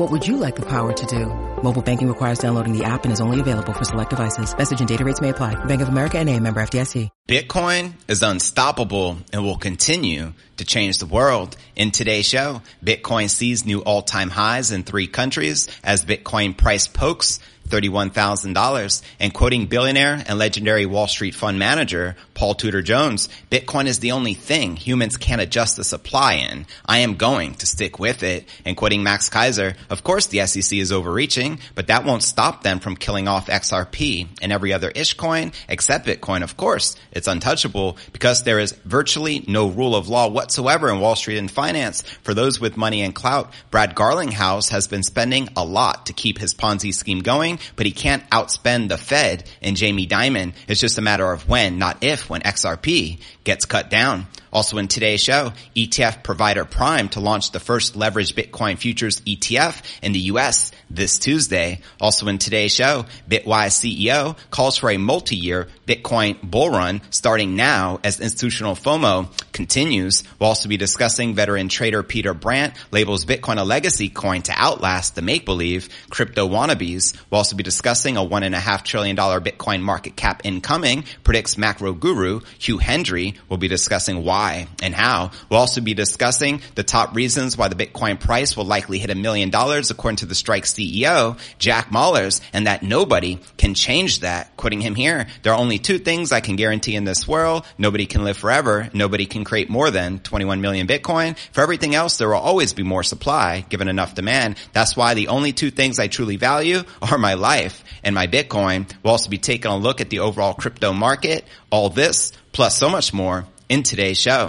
What would you like the power to do? Mobile banking requires downloading the app and is only available for select devices. Message and data rates may apply. Bank of America and a member FDIC. Bitcoin is unstoppable and will continue to change the world. In today's show, Bitcoin sees new all-time highs in three countries as Bitcoin price pokes $31,000. And quoting billionaire and legendary Wall Street fund manager Paul Tudor Jones, Bitcoin is the only thing humans can't adjust the supply in. I am going to stick with it. And quoting Max Keiser, of course the SEC is overreaching, but that won't stop them from killing off XRP and every other ish coin except Bitcoin. Of course, it's untouchable because there is virtually no rule of law whatsoever in Wall Street and finance. For those with money and clout, Brad Garlinghouse has been spending a lot to keep his Ponzi scheme going, but he can't outspend the Fed and Jamie Dimon. It's just a matter of when, not if, when XRP gets cut down. Also in today's show, ETF provider Prime to launch the first leveraged Bitcoin futures ETF in the US this Tuesday. Also in today's show, Bitwise CEO calls for a multi-year Bitcoin bull run starting now as institutional FOMO continues. We'll also be discussing veteran trader Peter Brandt labels Bitcoin a legacy coin to outlast the make-believe crypto wannabes. We'll also be discussing a one and a half trillion dollar Bitcoin market cap incoming, predicts macro guru Hugh Hendry. We'll be discussing why why and how. We'll also be discussing the top reasons why the Bitcoin price will likely hit a million dollars according to the Strike CEO, Jack Mallers, and that nobody can change that. Quoting him here, there are only two things I can guarantee in this world. Nobody can live forever. Nobody can create more than 21 million Bitcoin. For everything else, there will always be more supply given enough demand. That's why the only two things I truly value are my life and my Bitcoin. We'll also be taking a look at the overall crypto market, all this, plus so much more in today's show.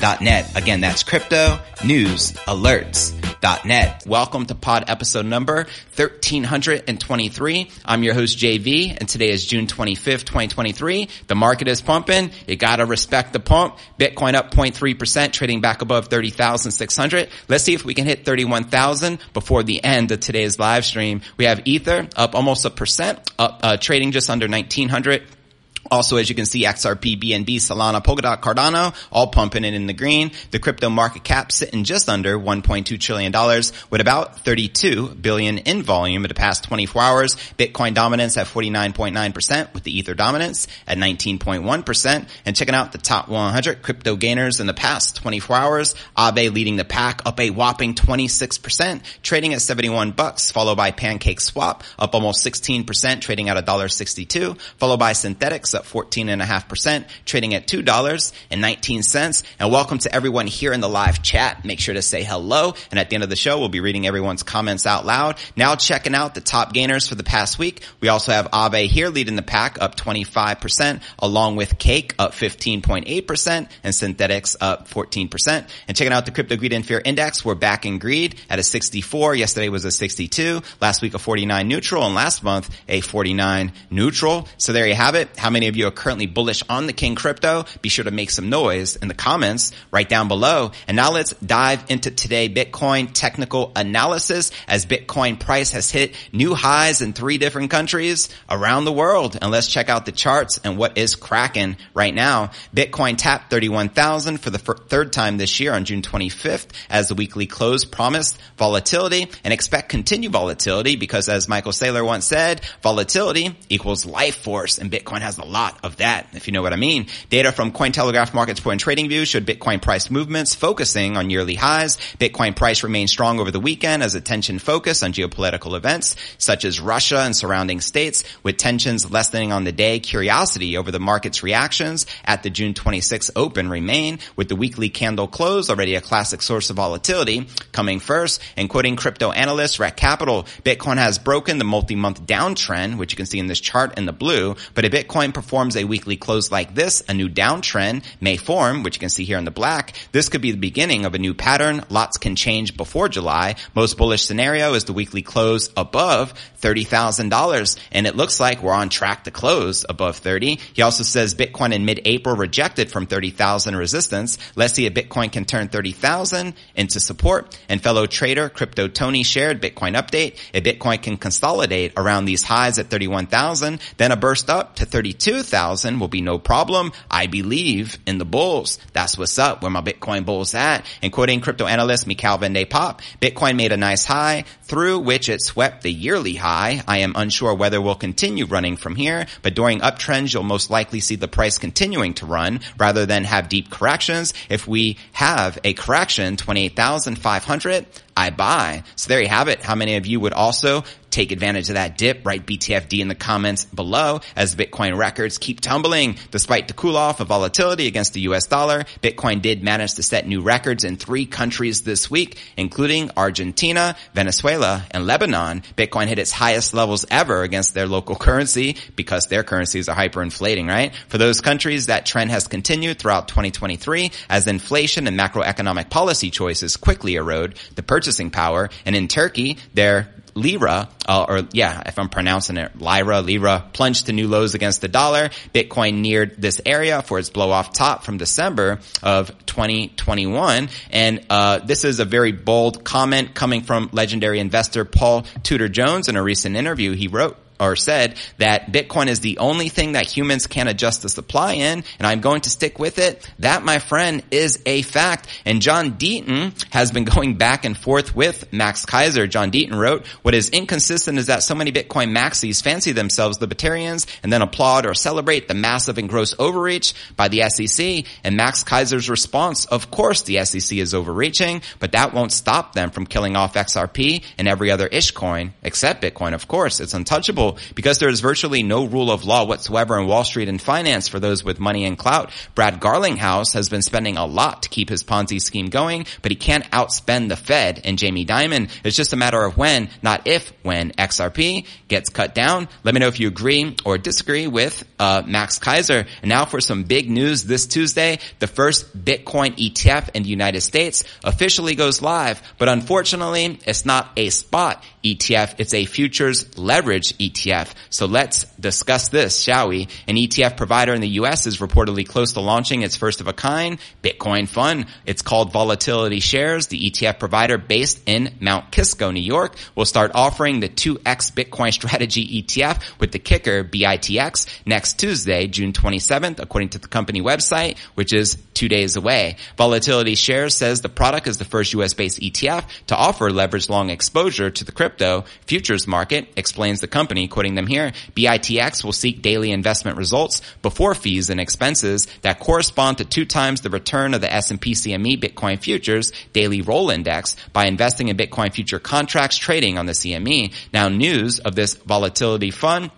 alerts.net. Again, that's crypto news alerts.net. Welcome to pod episode number 1323. I'm your host JV and today is June 25th, 2023. The market is pumping. You gotta respect the pump. Bitcoin up 0.3%, trading back above 30,600. Let's see if we can hit 31,000 before the end of today's live stream. We have Ether up almost a percent, up, uh, trading just under 1900. Also, as you can see, XRP, BNB, Solana, Polkadot, Cardano, all pumping it in the green. The crypto market cap sitting just under $1.2 trillion with about 32 billion in volume in the past 24 hours. Bitcoin dominance at 49.9% with the Ether dominance at 19.1%. And checking out the top 100 crypto gainers in the past 24 hours. Aave leading the pack up a whopping 26%, trading at 71 bucks, followed by Pancake Swap up almost 16%, trading at $1.62, followed by Synthetix up 14.5%, trading at $2.19. And welcome to everyone here in the live chat. Make sure to say hello. And at the end of the show, we'll be reading everyone's comments out loud. Now checking out the top gainers for the past week. We also have Aave here leading the pack up 25%, along with Cake up 15.8% and Synthetix up 14%. And checking out the Crypto Greed and Fear Index, we're back in greed at a 64. Yesterday was a 62. Last week a 49 neutral and last month a 49 neutral. So there you have it. How many of you are currently bullish on the King crypto, be sure to make some noise in the comments right down below. And now let's dive into today Bitcoin technical analysis as Bitcoin price has hit new highs in three different countries around the world. And let's check out the charts and what is cracking right now. Bitcoin tapped 31,000 for the third time this year on June 25th as the weekly close promised volatility and expect continued volatility because as Michael Saylor once said, volatility equals life force and Bitcoin has a lot lot of that, if you know what I mean. Data from Cointelegraph Markets Point Trading View showed Bitcoin price movements focusing on yearly highs. Bitcoin price remained strong over the weekend as attention focused on geopolitical events such as Russia and surrounding states with tensions lessening on the day. Curiosity over the market's reactions at the June 26 open remain with the weekly candle close already a classic source of volatility coming first and quoting crypto analyst Rekt Capital, Bitcoin has broken the multi-month downtrend, which you can see in this chart in the blue, but a Bitcoin performs a weekly close like this, a new downtrend may form, which you can see here in the black. This could be the beginning of a new pattern. Lots can change before July. Most bullish scenario is the weekly close above $30,000 and it looks like we're on track to close above 30. He also says Bitcoin in mid-April rejected from 30,000 resistance. Let's see if Bitcoin can turn 30,000 into support and fellow trader Crypto Tony shared Bitcoin update. If Bitcoin can consolidate around these highs at 31,000, then a burst up to 32,000 will be no problem. I believe in the bulls. That's what's up. Where my Bitcoin bulls at? And quoting crypto analyst Michaël van de Poppe, Bitcoin made a nice high through which it swept the yearly high. I am unsure whether we'll continue running from here, but during uptrends, you'll most likely see the price continuing to run rather than have deep corrections. If we have a correction, 28,500, I buy. So there you have it. How many of you would also take advantage of that dip? Write BTFD in the comments below as Bitcoin records keep tumbling despite the cool off of volatility against the US dollar. Bitcoin did manage to set new records in three countries this week, including Argentina, Venezuela, and Lebanon. Bitcoin hit its highest levels ever against their local currency because their currencies are hyperinflating, right? For those countries, that trend has continued throughout 2023 as inflation and macroeconomic policy choices quickly erode the purchasing power. And in Turkey, their lira, uh, or yeah, if I'm pronouncing it, lira, lira, plunged to new lows against the dollar. Bitcoin neared this area for its blow off top from December of 2021. And, uh, this is a very bold comment coming from legendary investor Paul Tudor Jones in a recent interview he wrote or said that Bitcoin is the only thing that humans can adjust the supply in, and I'm going to stick with it. That, my friend, is a fact. And John Deaton has been going back and forth with Max Keiser. John Deaton wrote, what is inconsistent is that so many Bitcoin maxis fancy themselves libertarians and then applaud or celebrate the massive and gross overreach by the SEC. And Max Keiser's response, of course the SEC is overreaching, but that won't stop them from killing off XRP and every other ish coin, except Bitcoin, of course. It's untouchable because there is virtually no rule of law whatsoever in Wall Street and finance for those with money and clout. Brad Garlinghouse has been spending a lot to keep his Ponzi scheme going, but he can't outspend the Fed and Jamie Dimon. It's just a matter of when, not if, when XRP gets cut down. Let me know if you agree or disagree with uh, Max Keiser. And now for some big news this Tuesday, the first Bitcoin ETF in the United States officially goes live, but unfortunately, it's not a spot ETF. It's a futures leverage ETF. So let's discuss this, shall we? An ETF provider in the US is reportedly close to launching its first of a kind Bitcoin fund. It's called Volatility Shares. The ETF provider based in Mount Kisco, New York will start offering the 2X Bitcoin strategy ETF with the ticker BITX next Tuesday, June 27th, according to the company website, which is two days away. Volatility Shares says the product is the first US based ETF to offer leverage long exposure to the crypto crypto futures market, explains the company, quoting them here, BITX will seek daily investment results before fees and expenses that correspond to two times the return of the S&P CME Bitcoin futures daily roll index by investing in Bitcoin future contracts trading on the CME. Now news of this volatility fund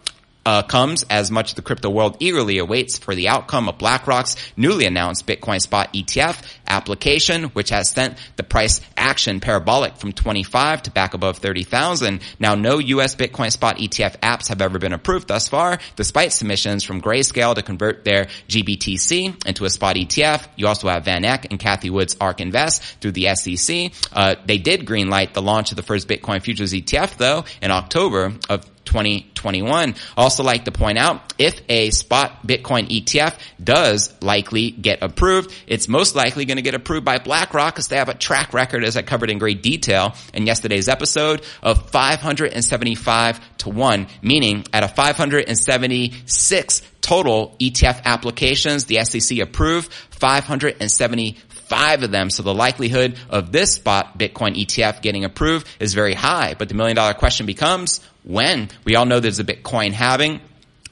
uh, comes as much the crypto world eagerly awaits for the outcome of BlackRock's newly announced Bitcoin spot ETF application, which has sent the price action parabolic from 25 to back above 30,000. Now, no U.S. Bitcoin spot ETF apps have ever been approved thus far, despite submissions from Grayscale to convert their GBTC into a spot ETF. You also have Van Eck and Cathie Wood's ARK Invest through the SEC. Uh, they did greenlight the launch of the first Bitcoin futures ETF, though, in October of 2021. Also like to point out, if a spot Bitcoin ETF does likely get approved, it's most likely going to get approved by BlackRock because they have a track record, as I covered in great detail in yesterday's episode, of 575 to 1, meaning at a 576 total ETF applications, the SEC approved 575 of them. So the likelihood of this spot Bitcoin ETF getting approved is very high. But the million dollar question becomes, when. We all know there's a Bitcoin halving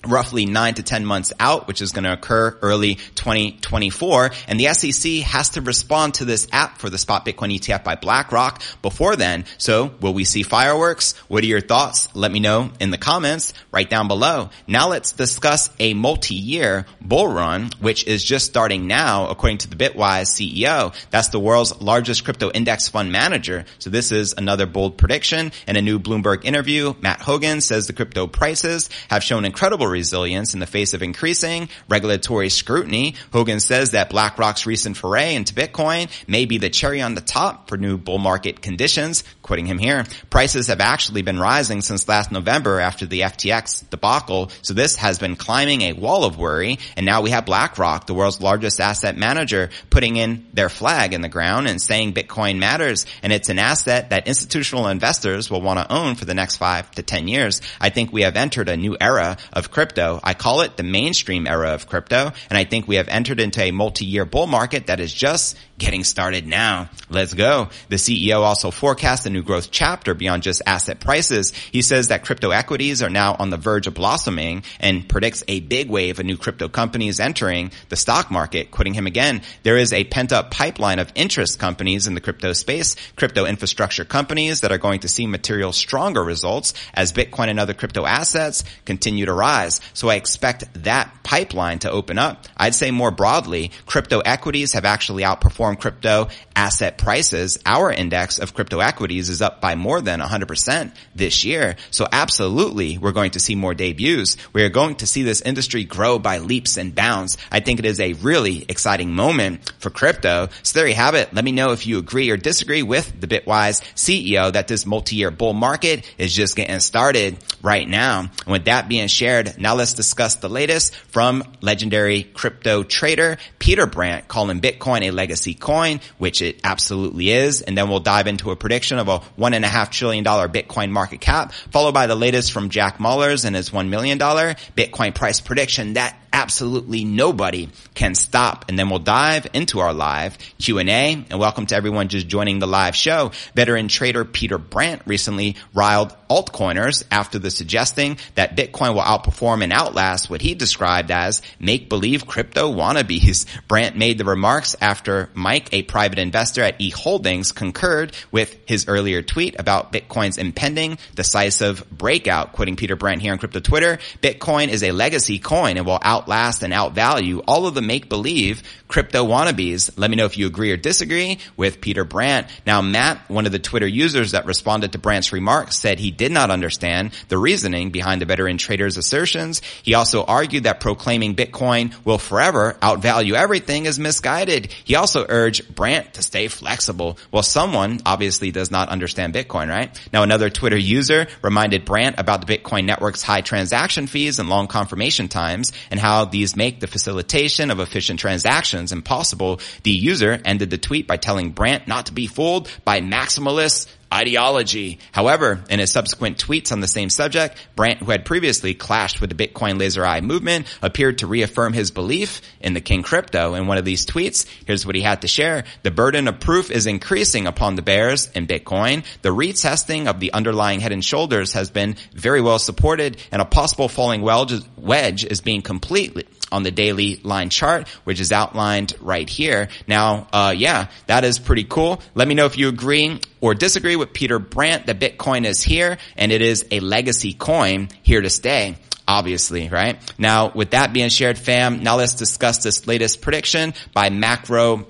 roughly nine to 10 months out, which is going to occur early 2024. And the SEC has to respond to this app for the spot Bitcoin ETF by BlackRock before then. So will we see fireworks? What are your thoughts? Let me know in the comments right down below. Now let's discuss a multi-year bull run, which is just starting now, according to the Bitwise CEO. That's the world's largest crypto index fund manager. So this is another bold prediction. In a new Bloomberg interview, Matt Hougan says the crypto prices have shown incredible resilience in the face of increasing regulatory scrutiny. Hougan says that BlackRock's recent foray into Bitcoin may be the cherry on the top for new bull market conditions. Quoting him here, prices have actually been rising since last November after the FTX debacle. So this has been climbing a wall of worry. And now we have BlackRock, the world's largest asset manager, putting in their flag in the ground and saying Bitcoin matters. And it's an asset that institutional investors will want to own for the next five to 10 years. I think we have entered a new era of crypto. I call it the mainstream era of crypto. And I think we have entered into a multi-year bull market that is just getting started now. Let's go. The CEO also forecast a new growth chapter beyond just asset prices. He says that crypto equities are now on the verge of blossoming and predicts a big wave of new crypto companies entering the stock market. Quoting him again, there is a pent up pipeline of interest companies in the crypto space, crypto infrastructure companies that are going to see material stronger results as Bitcoin and other crypto assets continue to rise. So I expect that pipeline to open up. I'd say more broadly, crypto equities have actually outperformed crypto asset prices, our index of crypto equities is up by more than 100% this year. So absolutely, we're going to see more debuts. We are going to see this industry grow by leaps and bounds. I think it is a really exciting moment for crypto. So there you have it. Let me know if you agree or disagree with the Bitwise CEO that this multi-year bull market is just getting started right now. And with that being shared, now let's discuss the latest from legendary crypto trader Peter Brandt calling Bitcoin a legacy coin, which it absolutely is. And then we'll dive into a prediction of a one and a half trillion dollar Bitcoin market cap, followed by the latest from Jack Mallers and his $1 million Bitcoin price prediction that absolutely nobody can stop. And then we'll dive into our live Q&A and welcome to everyone just joining the live show. Veteran trader Peter Brandt recently riled altcoiners after the suggesting that Bitcoin will outperform and outlast what he described as make-believe crypto wannabes. Brandt made the remarks after Mike, a private investor at E Holdings, concurred with his earlier tweet about Bitcoin's impending decisive breakout. Quoting Peter Brandt here on crypto Twitter, Bitcoin is a legacy coin and will outlast and outvalue all of the make-believe crypto wannabes. Let me know if you agree or disagree with Peter Brandt. Now, Matt, one of the Twitter users that responded to Brandt's remarks, said he did not understand the reasoning behind the veteran trader's assertions. He also argued that proclaiming Bitcoin will forever outvalue everything is misguided. He also urged Brandt to stay flexible. Well, someone obviously does not understand Bitcoin, right? Now, another Twitter user reminded Brandt about the Bitcoin network's high transaction fees and long confirmation times and how these make the facilitation of efficient transactions impossible. The user ended the tweet by telling Brandt not to be fooled by maximalists ideology. However, in his subsequent tweets on the same subject, Brandt, who had previously clashed with the Bitcoin Laser Eye movement, appeared to reaffirm his belief in the King crypto. In one of these tweets, here's what he had to share. The burden of proof is increasing upon the bears in Bitcoin. The retesting of the underlying head and shoulders has been very well supported and a possible falling wedge is being completely on the daily line chart, which is outlined right here. Now, uh, yeah, that is pretty cool. Let me know if you agree or disagree with Peter Brandt that Bitcoin is here and it is a legacy coin here to stay obviously, right? Now, with that being shared, fam, now let's discuss this latest prediction by Macro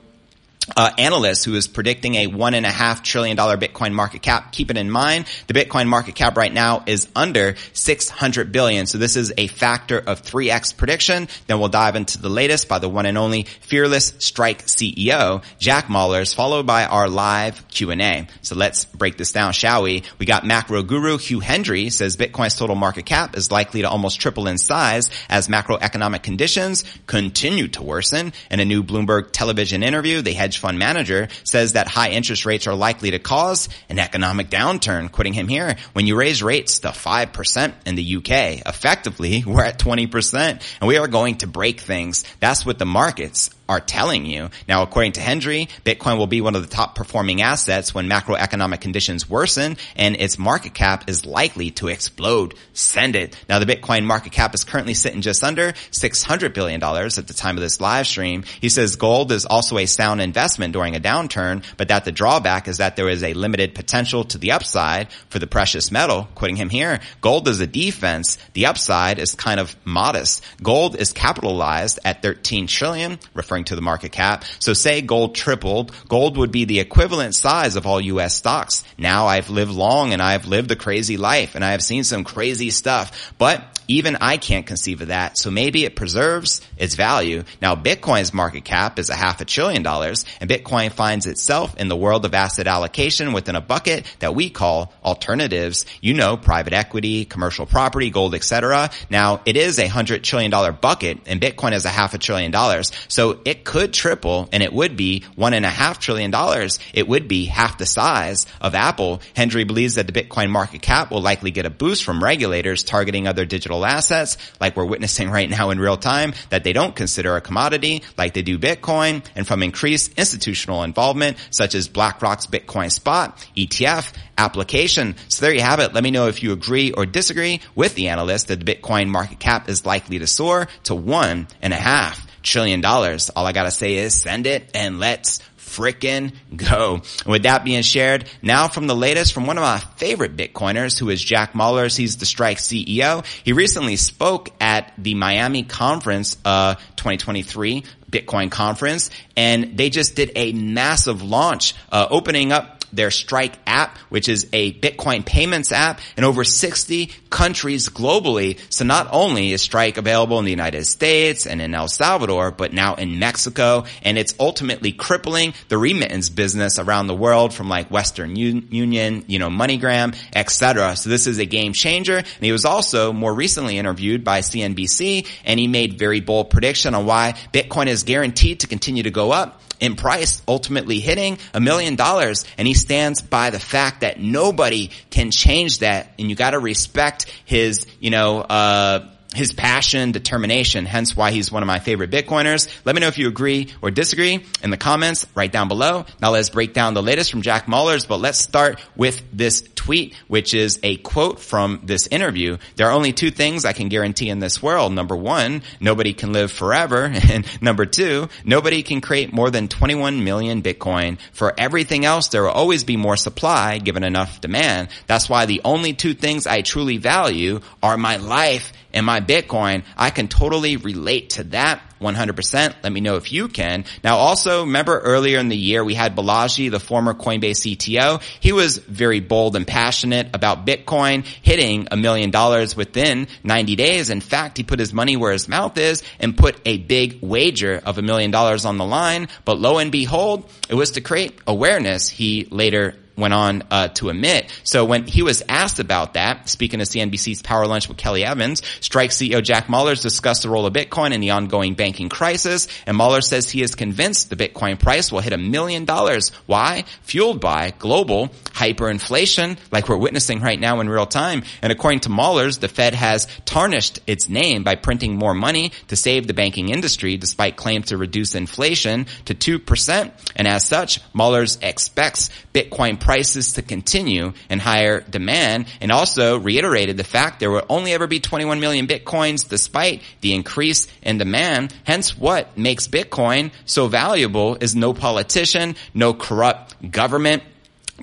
uh, analyst who is predicting a one and a half trillion dollar Bitcoin market cap. Keep it in mind, the Bitcoin market cap right now is under 600 billion. So this is a factor of 3x prediction. Then we'll dive into the latest by the one and only fearless strike CEO, Jack Mallers, followed by our live Q&A. So let's break this down, shall we? We got macro guru Hugh Hendry says Bitcoin's total market cap is likely to almost triple in size as macroeconomic conditions continue to worsen. In a new Bloomberg television interview, the hedge fund manager says that high interest rates are likely to cause an economic downturn. Quitting him here, when you raise rates to 5% in the UK, effectively we're at 20% and we are going to break things. That's what the markets are telling you. Now, according to Hendry, Bitcoin will be one of the top performing assets when macroeconomic conditions worsen and its market cap is likely to explode. Send it. Now, the Bitcoin market cap is currently sitting just under $600 billion at the time of this live stream. He says gold is also a sound investment during a downturn, but that the drawback is that there is a limited potential to the upside for the precious metal. Quoting him here, gold is a defense. The upside is kind of modest. Gold is capitalized at 13 trillion, referring to the market cap. So say gold tripled, gold would be the equivalent size of all US stocks. Now I've lived long and I've lived a crazy life and I have seen some crazy stuff, but even I can't conceive of that. So maybe it preserves its value. Now Bitcoin's market cap is a half a trillion dollars and Bitcoin finds itself in the world of asset allocation within a bucket that we call alternatives. You know, private equity, commercial property, gold, etc. Now it is a hundred trillion dollar bucket and Bitcoin is a half a trillion dollars. So it could triple and it would be one and a half trillion dollars. It would be half the size of Apple. Hendry believes that the Bitcoin market cap will likely get a boost from regulators targeting other digital assets like we're witnessing right now in real time that they don't consider a commodity like they do Bitcoin and from increased institutional involvement such as BlackRock's Bitcoin spot, ETF, application. So there you have it. Let me know if you agree or disagree with the analyst that the Bitcoin market cap is likely to soar to one and a half trillion dollars. All I gotta say is send it and let's frickin' go. With that being shared, now from the latest from one of my favorite Bitcoiners who is Jack Mallers. He's the Strike CEO. He recently spoke at the Miami conference, uh, 2023 Bitcoin conference and they just did a massive launch, uh, opening up their Strike app, which is a Bitcoin payments app in over 60 countries globally. So not only is Strike available in the United States and in El Salvador, but now in Mexico, and it's ultimately crippling the remittance business around the world from like Western U- Union, you know, MoneyGram, etc. So this is a game changer. And he was also more recently interviewed by CNBC, and he made very bold prediction on why Bitcoin is guaranteed to continue to go up in price, ultimately hitting a million dollars. And he stands by the fact that nobody can change that. And you got to respect his, you know, uh, his passion, determination, hence why he's one of my favorite Bitcoiners. Let me know if you agree or disagree in the comments right down below. Now let's break down the latest from Jack Mallers, but let's start with this tweet, which is a quote from this interview. There are only two things I can guarantee in this world. Number one, nobody can live forever. And number two, nobody can create more than 21 million Bitcoin. For everything else, there will always be more supply given enough demand. That's why the only two things I truly value are my life and my Bitcoin, I can totally relate to that 100%. Let me know if you can. Now also, remember earlier in the year we had Balaji, the former Coinbase CTO. He was very bold and passionate about Bitcoin hitting a million dollars within 90 days. In fact, he put his money where his mouth is and put a big wager of a million dollars on the line. But lo and behold, it was to create awareness. He later went on uh, to admit. So when he was asked about that, speaking to CNBC's Power Lunch with Kelly Evans, Strike CEO Jack Mallers discussed the role of Bitcoin in the ongoing banking crisis, and Muller says he is convinced the Bitcoin price will hit a million dollars. Why? Fueled by global hyperinflation, like we're witnessing right now in real time. And according to Mallers, the Fed has tarnished its name by printing more money to save the banking industry, despite claims to reduce inflation to 2%. And as such, Mallers expects Bitcoin prices to continue and higher demand and also reiterated the fact there will only ever be 21 million bitcoins despite the increase in demand. Hence what makes Bitcoin so valuable is no politician, no corrupt government,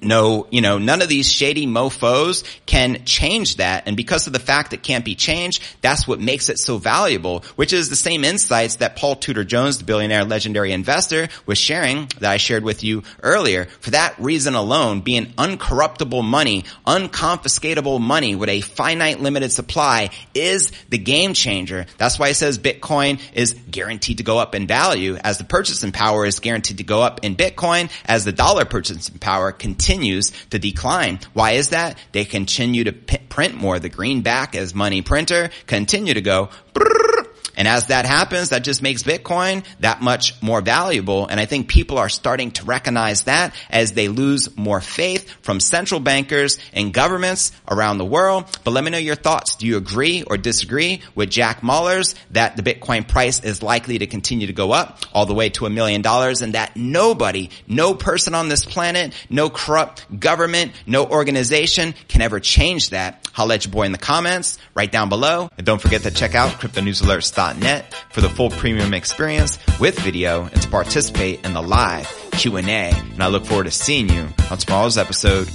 no, you know, none of these shady mofos can change that. And because of the fact it can't be changed, that's what makes it so valuable, which is the same insights that Paul Tudor Jones, the billionaire legendary investor, was sharing that I shared with you earlier. For that reason alone, being uncorruptible money, unconfiscatable money with a finite limited supply is the game changer. That's why it says Bitcoin is guaranteed to go up in value as the purchasing power is guaranteed to go up in Bitcoin as the dollar purchasing power continues continues to decline. Why is that? They continue to p- print more. The greenback as money printer continue to go And as that happens, that just makes Bitcoin that much more valuable. And I think people are starting to recognize that as they lose more faith from central bankers and governments around the world. But let me know your thoughts. Do you agree or disagree with Jack Mallers that the Bitcoin price is likely to continue to go up all the way to a million dollars and that nobody, no person on this planet, no corrupt government, no organization can ever change that? I'll let you boy in the comments right down below. And don't forget to check out for the full premium experience with video and to participate in the live Q&A. And I look forward to seeing you on tomorrow's episode.